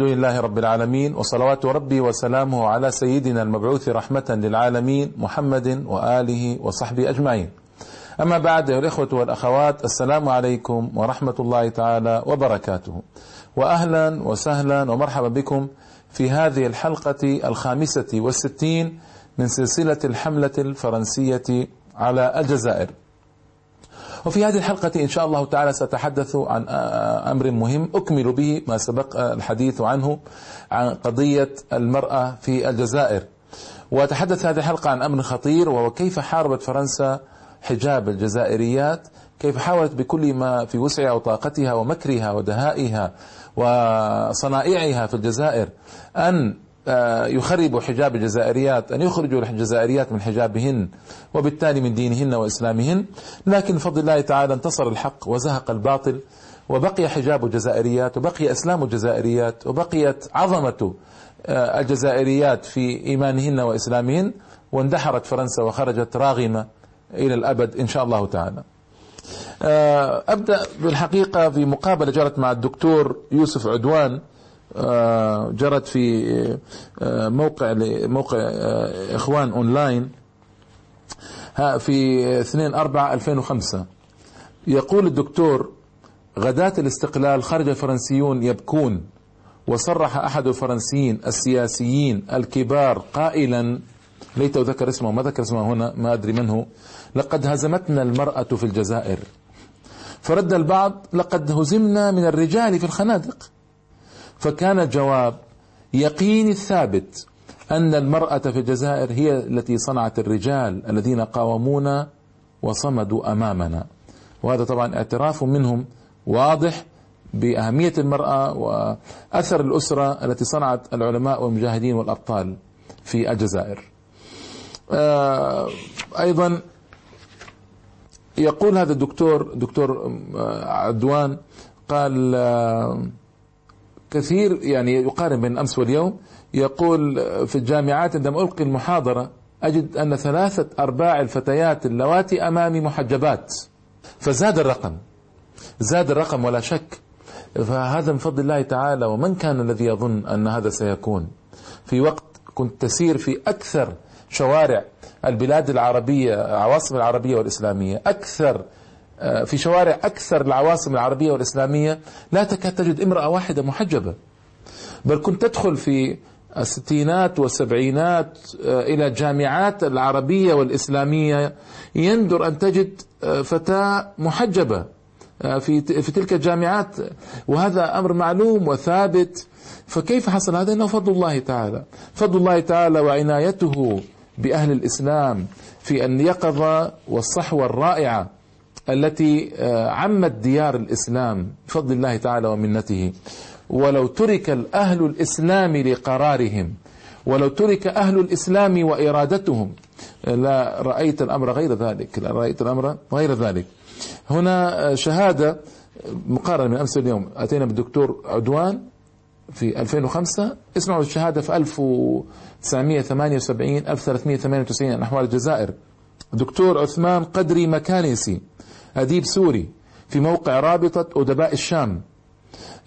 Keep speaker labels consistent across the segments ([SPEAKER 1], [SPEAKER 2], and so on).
[SPEAKER 1] الحمد لله رب العالمين وصلوات ربي وسلامه على سيدنا المبعوث رحمة للعالمين محمد وآله وصحبه أجمعين. أما بعد أيها الإخوة والأخوات السلام عليكم ورحمة الله تعالى وبركاته. وأهلا وسهلا ومرحبا بكم في هذه الحلقة الخامسة والستين من سلسلة الحملة الفرنسية على الجزائر. وفي هذه الحلقة إن شاء الله تعالى سأتحدث عن أمر مهم أكمل به ما سبق الحديث عنه عن قضية المرأة في الجزائر. وأتحدث هذه الحلقة عن أمر خطير وهو كيف حاربت فرنسا حجاب الجزائريات كيف حاولت بكل ما في وسعها وطاقتها ومكرها ودهائها وصنائعها في الجزائر أن آه، يخربوا حجاب الجزائريات أن يخرجوا الجزائريات من حجابهن وبالتالي من دينهن وإسلامهن. لكن بفضل الله تعالى انتصر الحق وزهق الباطل وبقي حجاب الجزائريات وبقي أسلام الجزائريات وبقيت عظمة آه، الجزائريات في إيمانهن وإسلامهن. واندحرت فرنسا وخرجت راغمة إلى الأبد إن شاء الله تعالى. آه، أبدأ بالحقيقة في مقابلة جرت مع الدكتور يوسف عدوان. جرت في آه، موقع موقع آه، إخوان أونلاين في 2 4 2005 يقول الدكتور غداة الاستقلال خرج الفرنسيون يبكون وصرح أحد الفرنسيين السياسيين الكبار قائلا ليت ذكر اسمه ما ذكر اسمه هنا ما أدري من هو لقد هزمتنا المرأة في الجزائر. فرد البعض لقد هزمنا من الرجال في الخنادق. فكان الجواب يقيني الثابت أن المرأة في الجزائر هي التي صنعت الرجال الذين قاومونا وصمدوا أمامنا. وهذا طبعا اعتراف منهم واضح بأهمية المرأة وأثر الأسرة التي صنعت العلماء والمجاهدين والأبطال في الجزائر. آه، أيضا يقول هذا الدكتور دكتور آه، عدوان قال آه، كثير يعني يقارن بين الأمس واليوم يقول في الجامعات عندما ألقي المحاضرة أجد أن ثلاثة أرباع الفتيات اللواتي أمامي محجبات فزاد الرقم زاد الرقم ولا شك. فهذا من فضل الله تعالى ومن كان الذي يظن أن هذا سيكون؟ في وقت كنت تسير في أكثر شوارع البلاد العربية العواصم العربية والإسلامية أكثر آه، في شوارع أكثر العواصم العربية والإسلامية لا تكاد تجد امرأة واحدة محجبة. بل كنت تدخل في الستينات والسبعينات آه، إلى الجامعات العربية والإسلامية يندر أن تجد آه، فتاة محجبة في في تلك الجامعات. وهذا أمر معلوم وثابت. فكيف حصل هذا؟ إنه فضل الله تعالى. فضل الله تعالى وعنايته بأهل الإسلام في اليقظة والصحوة الرائعة التي آه، عمت ديار الإسلام بفضل الله تعالى ومنته. ولو ترك الأهل الإسلام لقرارهم ولو ترك أهل الإسلام وإرادتهم لا رأيت الأمر غير ذلك لا رأيت الأمر غير ذلك. هنا آه، شهادة مقارنة من أمس اليوم. أتينا بالدكتور عدوان في 2005 اسمعوا الشهادة في 1978 1398 عن أحوال الجزائر. دكتور عثمان قدري مكانسي أديب سوري في موقع رابطة أدباء الشام.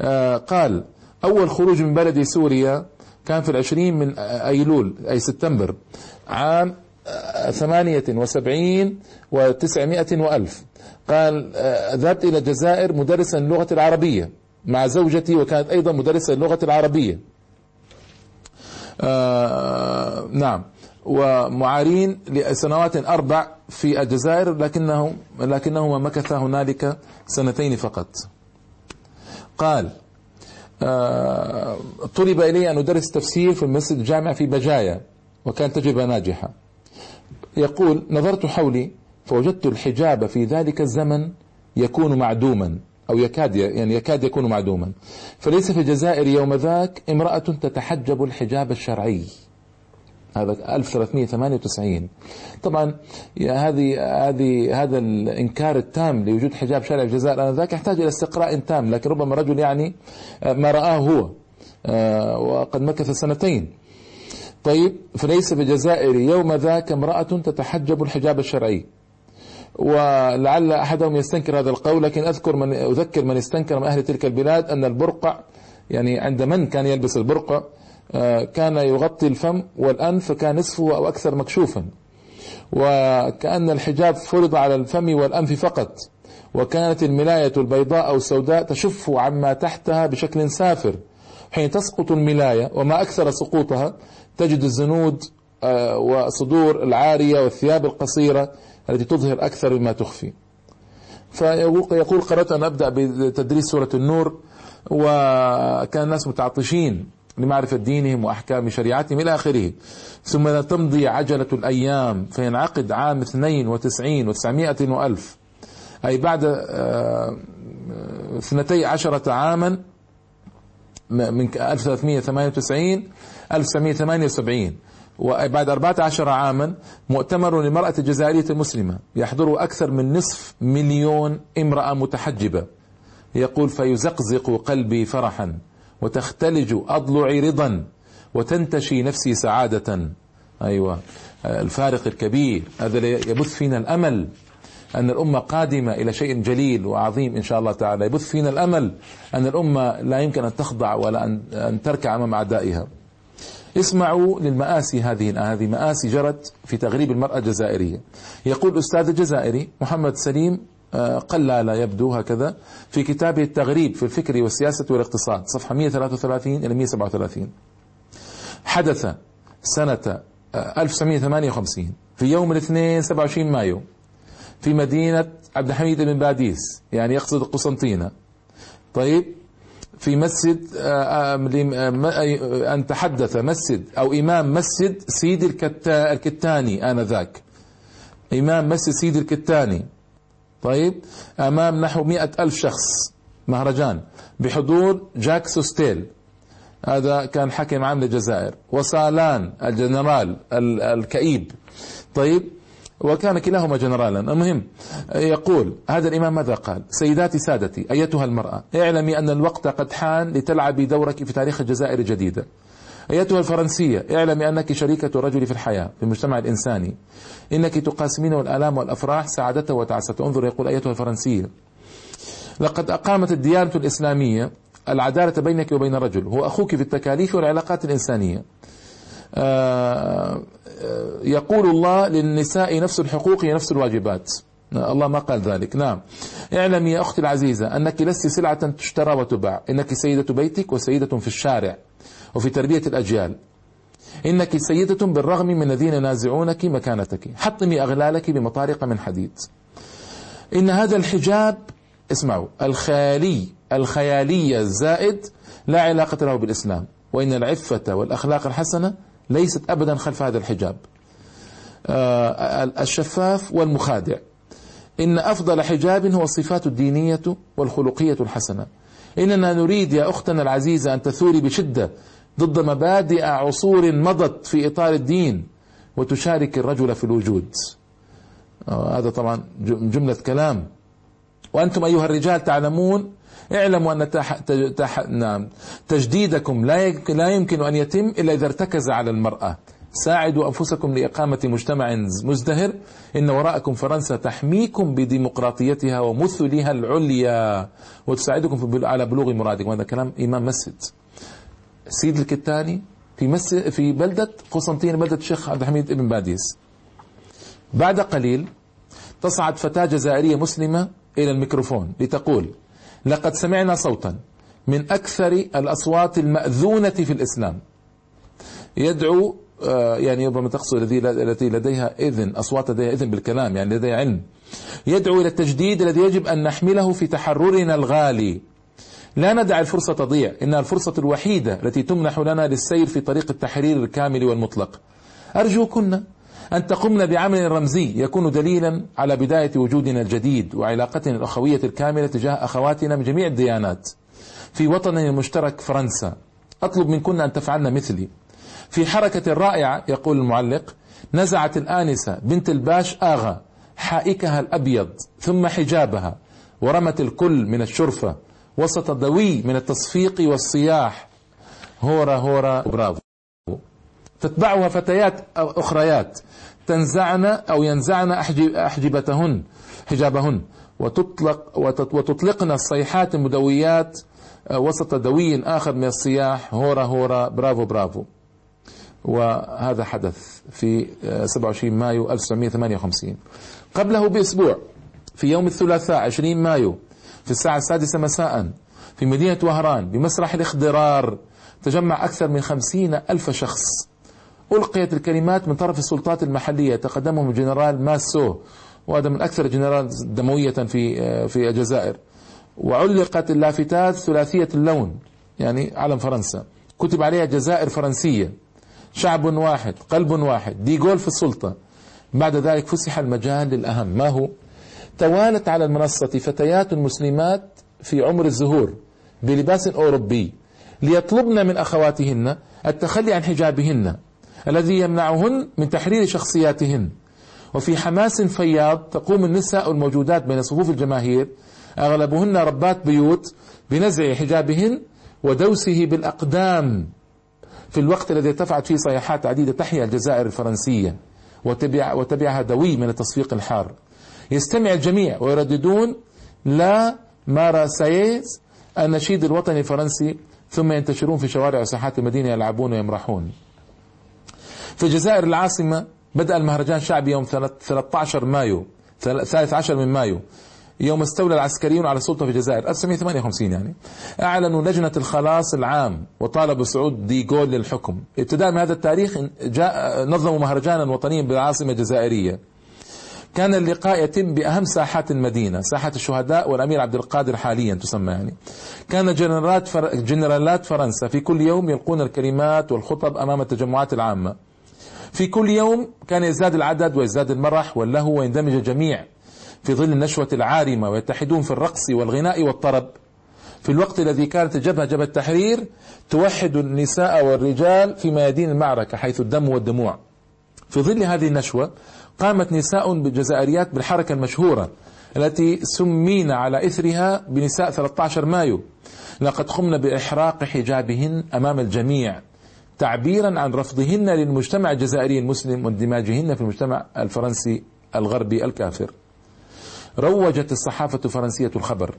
[SPEAKER 1] آه، قال أول خروج من بلد سوريا كان في العشرين من أيلول أي سبتمبر عام ثمانية وسبعين وتسعمائة وألف. قال آه، ذهبت إلى الجزائر مدرسا اللغة العربية مع زوجتي وكانت أيضا مدرسة اللغة العربية. آه نعم. ومعارين لسنوات أربع في الجزائر لكنه لكنهما مكث هنالك سنتين فقط. قال آه، طلب إلي أن أدرس تفسير في المسجد الجامع في بجاية وكانت تجربة ناجحة. يقول نظرت حولي فوجدت الحجاب في ذلك الزمن يكون معدوما أو يكاد يعني يكاد يكون معدوما. فليس في الجزائر يوم ذاك امرأة تتحجب الحجاب الشرعي. هذا 1398 طبعا هذه هذه هذا الإنكار التام لوجود حجاب شرعي في الجزائر آنذاك يحتاج إلى استقراء تام لكن ربما رجل يعني آه، ما رآه هو آه، وقد مكث سنتين. طيب فليس الجزائر يوم ذاك امرأة تتحجب الحجاب الشرعي. ولعل أحدهم يستنكر هذا القول لكن أذكر من أذكر من استنكر من أهل تلك البلاد أن البرقع يعني عند من كان يلبس البرقع كان يغطي الفم والأنف فكان نصفه أو أكثر مكشوفا. وكأن الحجاب فرض على الفم والأنف فقط. وكانت الملاية البيضاء أو السوداء تشف عما تحتها بشكل سافر. حين تسقط الملاية وما أكثر سقوطها تجد الزنود آه، وصدور العارية والثياب القصيرة التي تظهر أكثر مما تخفي. فيقول قررت أن أبدأ بتدريس سورة النور وكان الناس متعطشين. لمعرفة دينهم وأحكام شريعتهم إلى آخره. ثم تمضي عجلة الأيام فينعقد عام 92 و900 وألف. أي بعد آه، اثنتي عشرة عاما من 1398 1978 وبعد 14 عاما مؤتمر للمرأة الجزائرية المسلمة يحضره أكثر من نصف مليون امرأة متحجبة. يقول فيزقزق قلبي فرحا. وتختلج أضلعي رضا وتنتشي نفسي سعادة. أيوة. الفارق الكبير هذا يبث فينا الأمل أن الأمة قادمة إلى شيء جليل وعظيم إن شاء الله تعالى. يبث فينا الأمل أن الأمة لا يمكن أن تخضع ولا أن تركع أمام أعدائها. اسمعوا للمآسي هذه هذه مآسي جرت في تغريب المرأة الجزائرية. يقول الأستاذ الجزائري محمد سليم آه، قلال يبدو هكذا. في كتابه التغريب في الفكر والسياسة والاقتصاد صفحة 133 إلى 137 حدث سنة 1958 آه، في يوم الاثنين 27 مايو في مدينة عبد الحميد بن باديس يعني يقصد القسنطينة طيب في مسجد آه، أن تحدث مسجد أو إمام مسجد سيدي الكتاني آنذاك. إمام مسجد سيدي الكتاني. طيب أمام نحو مئة ألف شخص مهرجان بحضور جاك سوستيل. هذا كان حكم عام للجزائر. وسالان الجنرال الكئيب. طيب وكان كلاهما جنرالا. المهم يقول هذا الإمام ماذا قال؟ سيداتي سادتي أيتها المرأة اعلمي أن الوقت قد حان لتلعبي دورك في تاريخ الجزائر جديدا أيتها الفرنسية اعلمي أنك شريكة الرجل في الحياة في المجتمع الإنساني. إنك تقاسمينه الآلام والأفراح سعادته وتعسته انظر يقول أيتها الفرنسية لقد أقامت الديانة الإسلامية العدالة بينك وبين الرجل. هو أخوك في التكاليف والعلاقات الإنسانية. آه، آه، يقول الله للنساء نفس الحقوق نفس الواجبات. الله ما قال ذلك. نعم. اعلمي يا أختي العزيزة أنك لست سلعة تشترى وتباع إنك سيدة بيتك وسيدة في الشارع. وفي تربية الأجيال. إنك سيدة بالرغم من الذين ينازعونك مكانتك حطمي أغلالك بمطارق من حديد. إن هذا الحجاب اسمعوا الخيالي الخيالية الزائد لا علاقة له بالإسلام وإن العفة والأخلاق الحسنة ليست أبدا خلف هذا الحجاب. آه، الشفاف والمخادع. إن أفضل حجاب هو الصفات الدينية والخلقية الحسنة. إننا نريد يا أختنا العزيزة أن تثوري بشدة ضد مبادئ عصور مضت في إطار الدين وتشارك الرجل في الوجود. آه، هذا طبعا جملة كلام. وأنتم أيها الرجال تعلمون اعلموا أن تح... تح... نعم تجديدكم لا. لا يمكن أن يتم إلا إذا ارتكز على المرأة. ساعدوا أنفسكم لإقامة مجتمع مزدهر. إن وراءكم فرنسا تحميكم بديمقراطيتها ومثلها العليا. وتساعدكم على بلوغ مرادكم. هذا كلام إمام مسجد. سيد الكتاني في مسجد في بلدة قسنطين بلدة الشيخ عبد الحميد بن باديس. بعد قليل تصعد فتاة جزائرية مسلمة إلى الميكروفون لتقول لقد سمعنا صوتا من أكثر الأصوات المأذونة في الإسلام. يدعو آه، يعني ربما تقصد التي لديها إذن أصوات لديها إذن بالكلام يعني لديها علم. يدعو إلى التجديد الذي يجب أن نحمله في تحررنا الغالي. لا ندع الفرصة تضيع. إنها الفرصة الوحيدة التي تمنح لنا للسير في طريق التحرير الكامل والمطلق. أرجوكن أن تقمن بعمل رمزي يكون دليلا على بداية وجودنا الجديد وعلاقتنا الأخوية الكاملة تجاه أخواتنا من جميع الديانات. في وطننا المشترك فرنسا. أطلب منكن أن تفعلن مثلي. في حركة رائعة يقول المعلق نزعت الآنسة بنت الباش آغا حائكها الأبيض ثم حجابها ورمت الكل من الشرفة. وسط دوي من التصفيق والصياح. هورا هورا برافو. تتبعها فتيات أخريات. تنزعن أو ينزعن أحجبتهن حجابهن. وتطلق وتطلقن الصيحات المدويات وسط دوي آخر من الصياح. هورا هورا برافو برافو. وهذا حدث في 27 مايو 1958 قبله بأسبوع في يوم الثلاثاء 20 مايو في الساعة السادسة مساء في مدينة وهران بمسرح الاخضرار تجمع أكثر من خمسين ألف شخص. ألقيت الكلمات من طرف السلطات المحلية تقدمهم الجنرال ماسو وهذا من أكثر الجنرال دموية في في الجزائر. وعلقت اللافتات ثلاثية اللون يعني علم فرنسا. كتب عليها جزائر فرنسية. شعب واحد قلب واحد ديغول في السلطة. بعد ذلك فسح المجال للأهم. ما هو؟ توالت على المنصة فتيات مسلمات في عمر الزهور بلباس أوروبي ليطلبن من أخواتهن التخلي عن حجابهن الذي يمنعهن من تحرير شخصياتهن. وفي حماس فياض تقوم النساء الموجودات بين صفوف الجماهير أغلبهن ربات بيوت بنزع حجابهن ودوسه بالأقدام في الوقت الذي ارتفعت فيه صيحات عديدة تحيا الجزائر الفرنسية وتبع وتبعها دوي من التصفيق الحار. يستمع الجميع ويرددون La Marseillaise النشيد الوطني الفرنسي ثم ينتشرون في شوارع وساحات المدينة يلعبون ويمرحون. في الجزائر العاصمة بدأ المهرجان الشعبي يوم 13 مايو 13 من مايو يوم استولى العسكريون على السلطة في الجزائر 1958 يعني. أعلنوا لجنة الخلاص العام وطالبوا صعود ديغول للحكم. ابتداء من هذا التاريخ جاء نظموا مهرجانا وطنيا بالعاصمة الجزائرية. كان اللقاء يتم بأهم ساحات المدينة ساحة الشهداء والأمير عبد القادر حاليا تسمى يعني. كان جنرالات, فر... جنرالات فرنسا في كل يوم يلقون الكلمات والخطب أمام التجمعات العامة. في كل يوم كان يزداد العدد ويزداد المرح واللهو ويندمج الجميع في ظل النشوة العارمة ويتحدون في الرقص والغناء والطرب. في الوقت الذي كانت الجبهة جبهة التحرير توحد النساء والرجال في ميادين المعركة حيث الدم والدموع. في ظل هذه النشوة قامت نساء بالجزائريات بالحركة المشهورة التي سمينا على إثرها بنساء 13 مايو. لقد قمن بإحراق حجابهن أمام الجميع تعبيرا عن رفضهن للمجتمع الجزائري المسلم واندماجهن في المجتمع الفرنسي الغربي الكافر. روجت الصحافة الفرنسية الخبر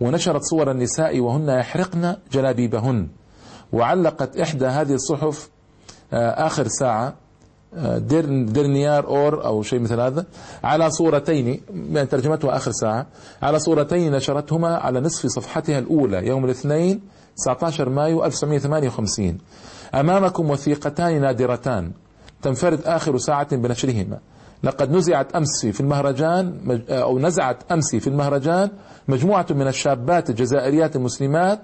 [SPEAKER 1] ونشرت صور النساء وهن يحرقن جلابيبهن وعلقت إحدى هذه الصحف آه، آخر ساعة درنيار أور أو شيء مثل هذا على صورتين يعني ترجمتها آخر ساعة. على صورتين نشرتهما على نصف صفحتها الأولى يوم الاثنين 19 مايو 1958 أمامكم وثيقتان نادرتان. تنفرد آخر ساعة بنشرهما. لقد نزعت أمس في المهرجان أو نزعت أمس في المهرجان مجموعة من الشابات الجزائريات المسلمات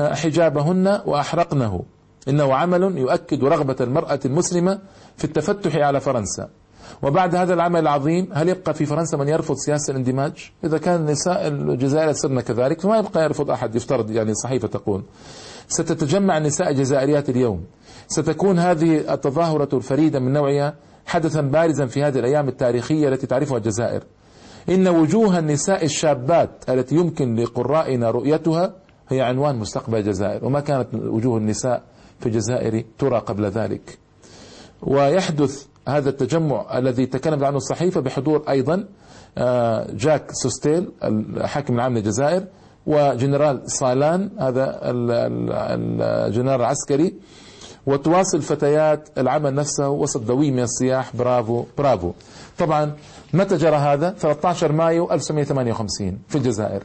[SPEAKER 1] آه، حجابهن وأحرقنه. إنه عمل يؤكد رغبة المرأة المسلمة في التفتح على فرنسا. وبعد هذا العمل العظيم هل يبقى في فرنسا من يرفض سياسة الاندماج؟ إذا كان النساء الجزائر يصرن كذلك فما يبقى يرفض أحد يفترض يعني صحيفة تقول. ستتجمع النساء الجزائريات اليوم. ستكون هذه التظاهرة الفريدة من نوعها حدثا بارزا في هذه الأيام التاريخية التي تعرفها الجزائر. إن وجوه النساء الشابات التي يمكن لقرائنا رؤيتها هي عنوان مستقبل الجزائر وما كانت وجوه النساء في الجزائر ترى قبل ذلك. ويحدث هذا التجمع الذي تكلمت عنه الصحيفة بحضور أيضا آه، جاك سوستيل الحاكم العام للجزائر وجنرال صالان هذا الجنرال العسكري وتواصل فتيات العمل نفسه وسط دوي من الصياح bravo bravo. طبعا متى جرى هذا؟ 13 مايو 1958 في الجزائر.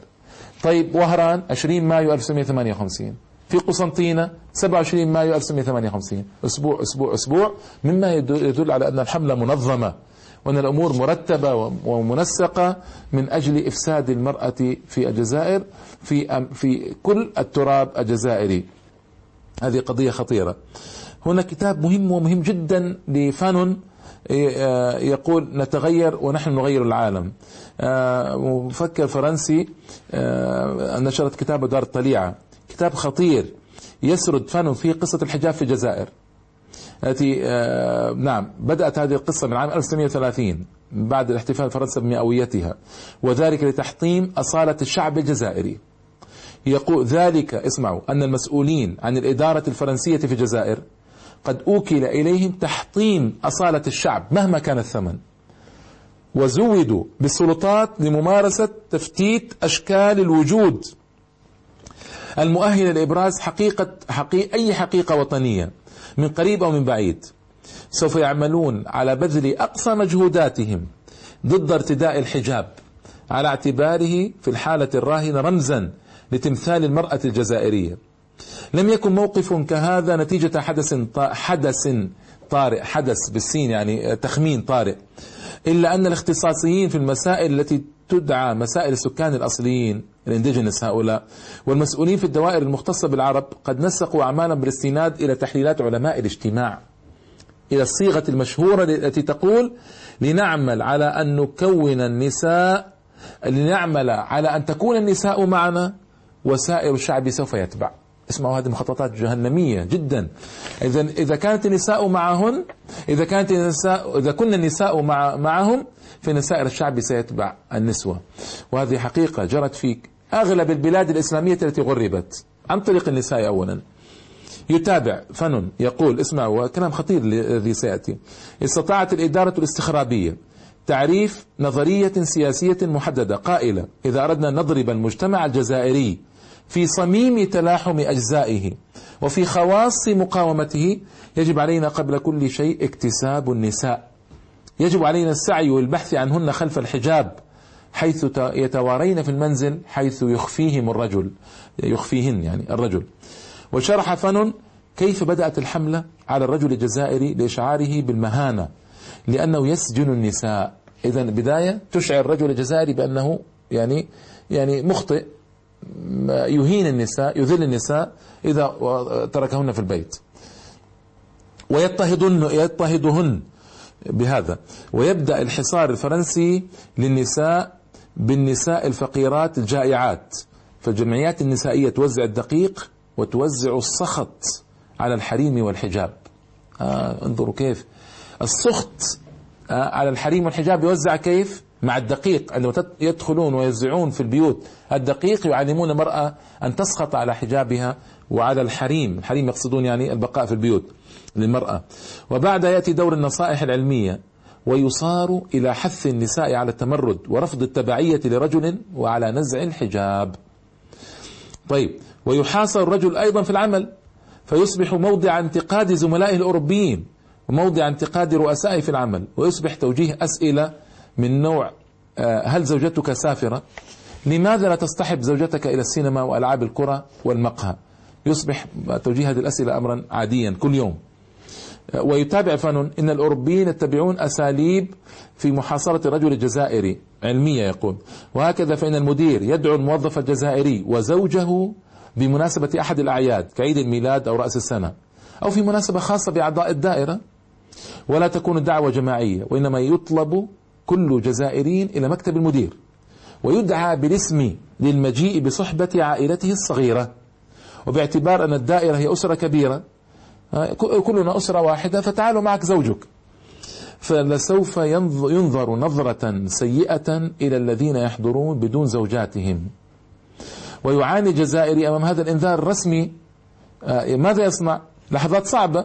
[SPEAKER 1] طيب وهران 20 مايو 1958 في قسنطينة 27 مايو 1958 أسبوع أسبوع أسبوع. مما يدل على أن الحملة منظمة وأن الأمور مرتبة ومنسقة من أجل إفساد المرأة في الجزائر في في كل التراب الجزائري. هذه قضية خطيرة. هنا كتاب مهم ومهم جدا لفانون آه، يقول نتغير ونحن نغير العالم. آه، مفكر فرنسي آه، نشرت كتابه دار الطليعة. كتاب خطير يسرد فانون فيه قصة الحجاب في الجزائر. التي آه نعم بدأت هذه القصة من عام 1930 بعد الاحتفال فرنسا بمئويتها وذلك لتحطيم أصالة الشعب الجزائري. يقول ذلك اسمعوا أن المسؤولين عن الإدارة الفرنسية في الجزائر قد أوكل إليهم تحطيم أصالة الشعب مهما كان الثمن. وزودوا بالسلطات لممارسة تفتيت أشكال الوجود المؤهلة لإبراز حقيقة حقيقة أي حقيقة وطنية من قريب أو من بعيد. سوف يعملون على بذل أقصى مجهوداتهم ضد ارتداء الحجاب على اعتباره في الحالة الراهنة رمزا لتمثال المرأة الجزائرية. لم يكن موقف كهذا نتيجة حدث حدث طارئ حدث بالسين يعني تخمين طارئ إلا أن الاختصاصيين في المسائل التي تدعى مسائل السكان الأصليين الانديجينس هؤلاء. والمسؤولين في الدوائر المختصة بالعرب قد نسقوا أعمالا بالاستناد إلى تحليلات علماء الاجتماع. إلى الصيغة المشهورة التي تقول لنعمل على أن نكون النساء لنعمل على أن تكون النساء معنا وسائر الشعب سوف يتبع. اسمعوا هذه مخططات جهنمية جدا. إذا إذا كانت النساء معهن إذا كانت النساء إذا كنا النساء مع معهم فإن سائر الشعب سيتبع النسوة. وهذه حقيقة جرت في أغلب البلاد الإسلامية التي غربت عن طريق النساء أولا. يتابع فن يقول اسمعوا كلام خطير الذي سيأتي. استطاعت الإدارة الاستخرابية تعريف نظرية سياسية محددة قائلة إذا أردنا نضرب المجتمع الجزائري في صميم تلاحم أجزائه وفي خواص مقاومته يجب علينا قبل كل شيء اكتساب النساء. يجب علينا السعي والبحث عنهن خلف الحجاب. حيث يتوارين في المنزل حيث يخفيهم الرجل يخفيهن يعني الرجل. وشرح فن كيف بدأت الحملة على الرجل الجزائري لإشعاره بالمهانة لأنه يسجن النساء. إذا بداية تشعر الرجل الجزائري بأنه يعني يعني مخطئ يهين النساء يذل النساء إذا تركهن في البيت. ويضطهدن يضطهدهن بهذا. ويبدأ الحصار الفرنسي للنساء بالنساء الفقيرات الجائعات فالجمعيات النسائية توزع الدقيق وتوزع السخط على الحريم والحجاب. آه انظروا كيف. السخط آه على الحريم والحجاب يوزع كيف؟ مع الدقيق. عندما يدخلون ويوزعون في البيوت الدقيق يعلمون المرأة أن تسخط على حجابها وعلى الحريم. الحريم يقصدون يعني البقاء في البيوت للمرأة. وبعد يأتي دور النصائح العلمية. ويصار إلى حث النساء على التمرد ورفض التبعية لرجل وعلى نزع الحجاب. طيب ويحاصر الرجل أيضا في العمل فيصبح موضع انتقاد زملائه الأوروبيين وموضع انتقاد رؤسائه في العمل ويصبح توجيه أسئلة من نوع آه، هل زوجتك سافرة؟ لماذا لا تصطحب زوجتك إلى السينما وألعاب الكرة والمقهى؟ يصبح توجيه هذه الأسئلة أمرا عاديا كل يوم. ويتابع فانون إن الأوروبيين يتبعون أساليب في محاصرة الرجل الجزائري علمية يقول. وهكذا فإن المدير يدعو الموظف الجزائري وزوجه بمناسبة أحد الأعياد كعيد الميلاد أو رأس السنة أو في مناسبة خاصة بأعضاء الدائرة. ولا تكون الدعوة جماعية وإنما يطلب كل جزائري إلى مكتب المدير ويدعى بالاسم للمجيء بصحبة عائلته الصغيرة. وباعتبار أن الدائرة هي أسرة كبيرة كلنا أسرة واحدة فتعالوا معك زوجك. فلسوف ينظر نظرة سيئة إلى الذين يحضرون بدون زوجاتهم. ويعاني الجزائري أمام هذا الإنذار الرسمي. آه، ماذا يصنع؟ لحظات صعبة.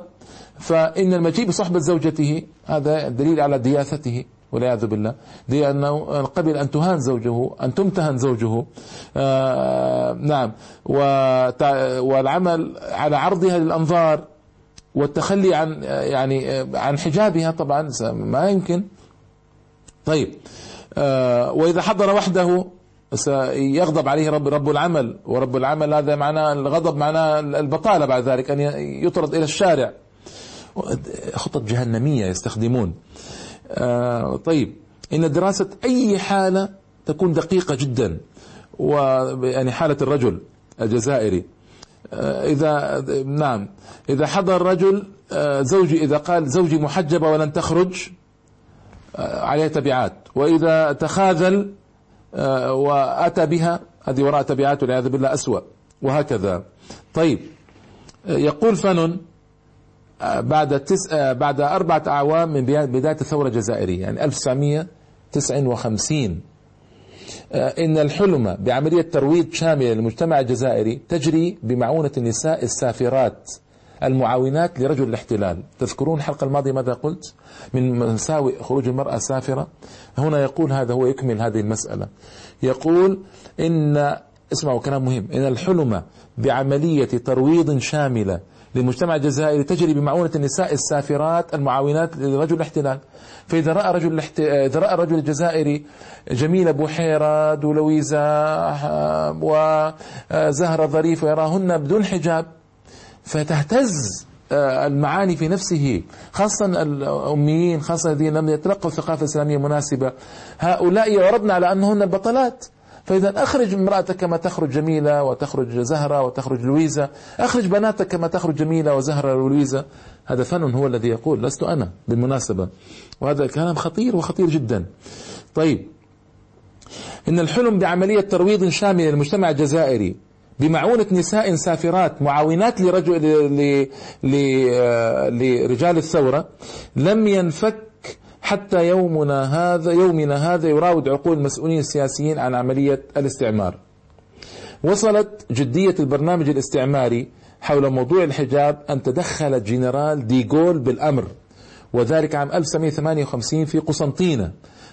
[SPEAKER 1] فإن المجيء بصحبة زوجته هذا دليل على دياثته والعياذ بالله. لأنه قبل أن تهان زوجه أن تمتهن زوجه آه نعم. والعمل على عرضها للأنظار والتخلي عن يعني عن حجابها طبعا ما يمكن. طيب آه وإذا حضر وحده سيغضب عليه رب رب العمل ورب العمل هذا معناه الغضب معناه البطالة بعد ذلك أن يطرد إلى الشارع. خطط جهنمية يستخدمون. آه طيب إن دراسة أي حالة تكون دقيقة جدا ويعني حالة الرجل الجزائري. إذا نعم. إذا حضر رجل آه زوجي إذا قال زوجي محجبة ولن تخرج آه عليها تبعات. وإذا تخاذل آه، وأتى بها هذه وراء تبعات والعياذ بالله أسوأ وهكذا. طيب آه، يقول آه، بعد تس... بعد أربعة أعوام من بداية الثورة الجزائرية يعني 1959 إن الحلم بعملية ترويض شاملة للمجتمع الجزائري تجري بمعونة النساء السافرات المعاونات لرجل الاحتلال. تذكرون الحلقة الماضية ماذا قلت؟ من مساوئ خروج المرأة سافرة هنا يقول هذا هو يكمل هذه المسألة. يقول إن اسمعوا كلام مهم. إن الحلم بعملية ترويض شاملة للمجتمع الجزائري تجري بمعونة النساء السافرات المعاونات لرجل الاحتلال. فإذا رأى رجل الاحت... إذا رأى الرجل الجزائري جميلة بحيرة دولويزة آه، وزهرة ظريف ويراهن بدون حجاب فتهتز آه، المعاني في نفسه خاصة الأميين خاصة الذين لم يتلقوا الثقافة الإسلامية مناسبة هؤلاء يعرضن على أنهن البطلات فإذا أخرج امرأتك كما تخرج جميلة وتخرج زهرة وتخرج لويزة أخرج بناتك كما تخرج جميلة وزهرة ولويزة هذا فن هو الذي يقول لست أنا بالمناسبة. وهذا كلام خطير وخطير جدا. طيب. إن الحلم بعملية ترويض شامل للمجتمع الجزائري بمعونة نساء سافرات معاونات لرجل لرجال الثورة لم ينفك حتى يومنا هذا يومنا هذا يراود عقول المسؤولين السياسيين عن عملية الاستعمار. وصلت جدية البرنامج الاستعماري حول موضوع الحجاب أن تدخل جنرال ديغول بالأمر وذلك عام 1958 في قسنطينة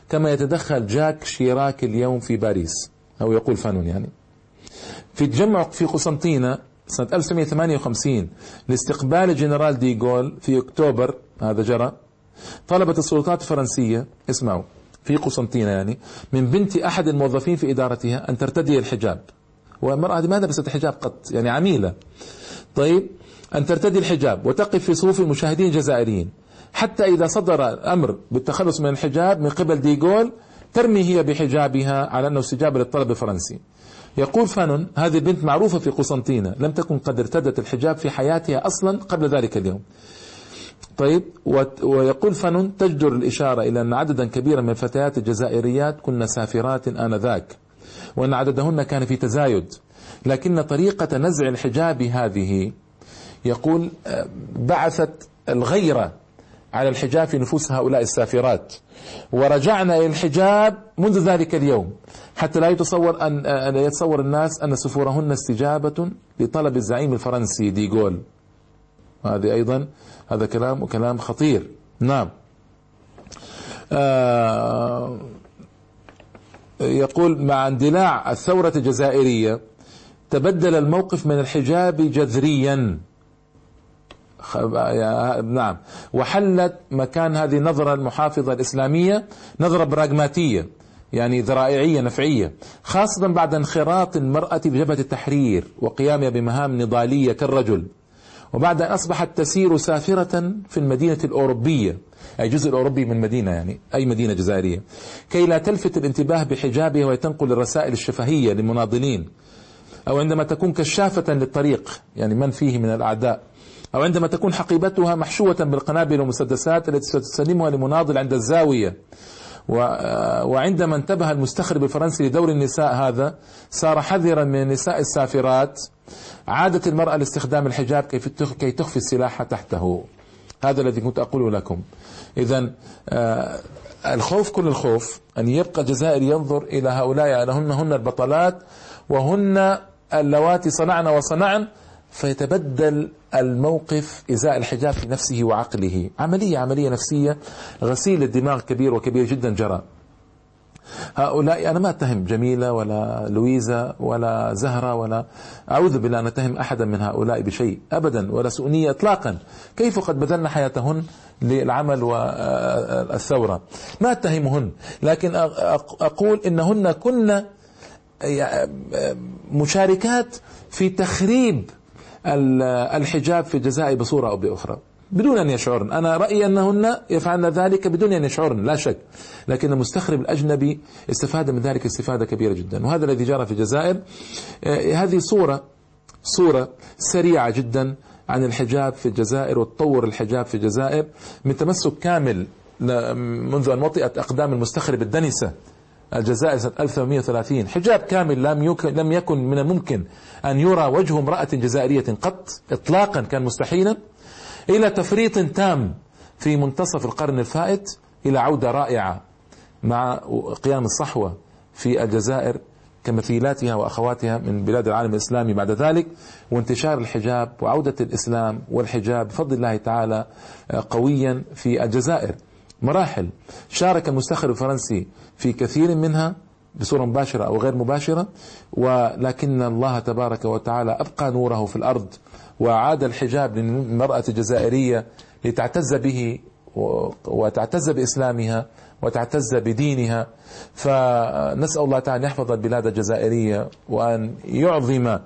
[SPEAKER 1] كما يتدخل جاك شيراك اليوم في باريس. أو يقول فانون يعني. في تجمع في قسنطينة سنة 1958 لاستقبال الجنرال ديغول في أكتوبر هذا جرى طلبت السلطات الفرنسية اسمعوا في قسنطينة يعني من بنت أحد الموظفين في إدارتها أن ترتدي الحجاب. والمرأة هذه ما لبست الحجاب قط؟ يعني عميلة. طيب أن ترتدي الحجاب وتقف في صفوف المشاهدين الجزائريين. حتى إذا صدر أمر بالتخلص من الحجاب من قبل ديغول ترمي هي بحجابها على أنه استجابة للطلب الفرنسي. يقول فانون هذه البنت معروفة في قسنطينة لم تكن قد ارتدت الحجاب في حياتها أصلا قبل ذلك اليوم. طيب ويقول فانون تجدر الإشارة إلى أن عددا كبيرا من الفتيات الجزائريات كن سافرات آنذاك وأن عددهن كان في تزايد لكن طريقة نزع الحجاب هذه يقول آه، بعثت الغيرة على الحجاب في نفوس هؤلاء السافرات ورجعنا إلى الحجاب منذ ذلك اليوم حتى لا يتصور أن أن يتصور الناس أن سفورهن استجابة لطلب الزعيم الفرنسي ديغول. هذه أيضا هذا كلام وكلام خطير. نعم. آه يقول مع اندلاع الثورة الجزائرية تبدل الموقف من الحجاب جذريا. نعم. وحلت مكان هذه النظرة المحافظة الإسلامية نظرة براغماتية يعني ذرائعية نفعية خاصة بعد انخراط المرأة بجبهة التحرير وقيامها بمهام نضالية كالرجل. وبعد أن أصبحت تسير سافرة في المدينة الأوروبية. أي جزء الأوروبي من مدينة يعني أي مدينة جزائرية. كي لا تلفت الانتباه بحجابها وتنقل الرسائل الشفهية للمناضلين. أو عندما تكون كشافة للطريق يعني من فيه من الأعداء. أو عندما تكون حقيبتها محشوة بالقنابل والمسدسات التي ستسلمها لمناضل عند الزاوية. وعندما انتبه المستخرب الفرنسي لدور النساء هذا صار حذرا من النساء السافرات عادت المرأة لاستخدام الحجاب كي تخفي السلاح تحته. هذا الذي كنت أقوله لكم. إذا آه، الخوف كل الخوف أن يبقى الجزائر ينظر إلى هؤلاء أنهن هن البطلات وهن اللواتي صنعن وصنعن فيتبدل الموقف إزاء الحجاب في نفسه وعقله. عملية عملية نفسية غسيل الدماغ كبير وكبير جدا جرى هؤلاء أنا ما أتهم جميلة ولا لويزا ولا زهرة ولا أعوذ بالله أن أتهم أحدا من هؤلاء بشيء أبدا ولا سؤنية إطلاقا. كيف قد بذلن حياتهن للعمل والثورة؟ ما أتهمهن لكن أقول إنهن كن مشاركات في تخريب الحجاب في الجزائر بصورة أو بأخرى. بدون أن يشعرن. أنا رأيي أنهن يفعلن ذلك بدون أن يشعرن لا شك. لكن المستخرب الأجنبي استفاد من ذلك استفادة كبيرة جدا. وهذا الذي جرى في الجزائر آه، هذه صورة صورة سريعة جدا عن الحجاب في الجزائر وتطور الحجاب في الجزائر من تمسك كامل منذ أن وطئت أقدام المستخرب الدنسة. الجزائر سنة 1830 حجاب كامل لم لم يكن من الممكن أن يرى وجه امرأة جزائرية قط إطلاقا كان مستحيلا. إلى تفريط تام في منتصف القرن الفائت إلى عودة رائعة مع قيام الصحوة في الجزائر كمثيلاتها وأخواتها من بلاد العالم الإسلامي بعد ذلك وانتشار الحجاب وعودة الإسلام والحجاب بفضل الله تعالى قويا في الجزائر. مراحل. شارك المستخرج الفرنسي في كثير منها بصورة مباشرة أو غير مباشرة ولكن الله تبارك وتعالى أبقى نوره في الأرض وعاد الحجاب للمرأة الجزائرية لتعتز به وتعتز بإسلامها وتعتز بدينها. فنسأل الله تعالى أن يحفظ البلاد الجزائرية وأن يعظم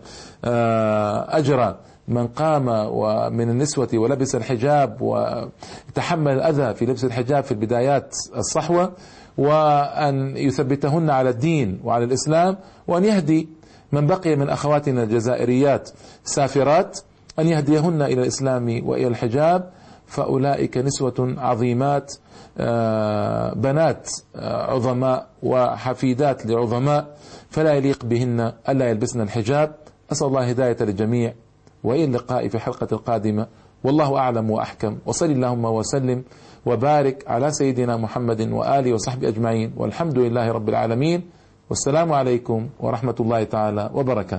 [SPEAKER 1] آه، أجر من قام ومن النسوة ولبس الحجاب وتحمل الأذى في لبس الحجاب في البدايات الصحوة وأن يثبتهن على الدين وعلى الإسلام وأن يهدي من بقي من أخواتنا الجزائريات سافرات أن يهديهن إلى الإسلام وإلى الحجاب. فأولئك نسوة عظيمات آه، بنات آه، عظماء وحفيدات لعظماء فلا يليق بهن ألا يلبسن الحجاب. أسأل الله هداية للجميع وإلى اللقاء في الحلقة القادمة. والله أعلم وأحكم. وصل اللهم وسلم وبارك على سيدنا محمد وآله وصحبه أجمعين. والحمد لله رب العالمين. والسلام عليكم ورحمة الله تعالى وبركاته.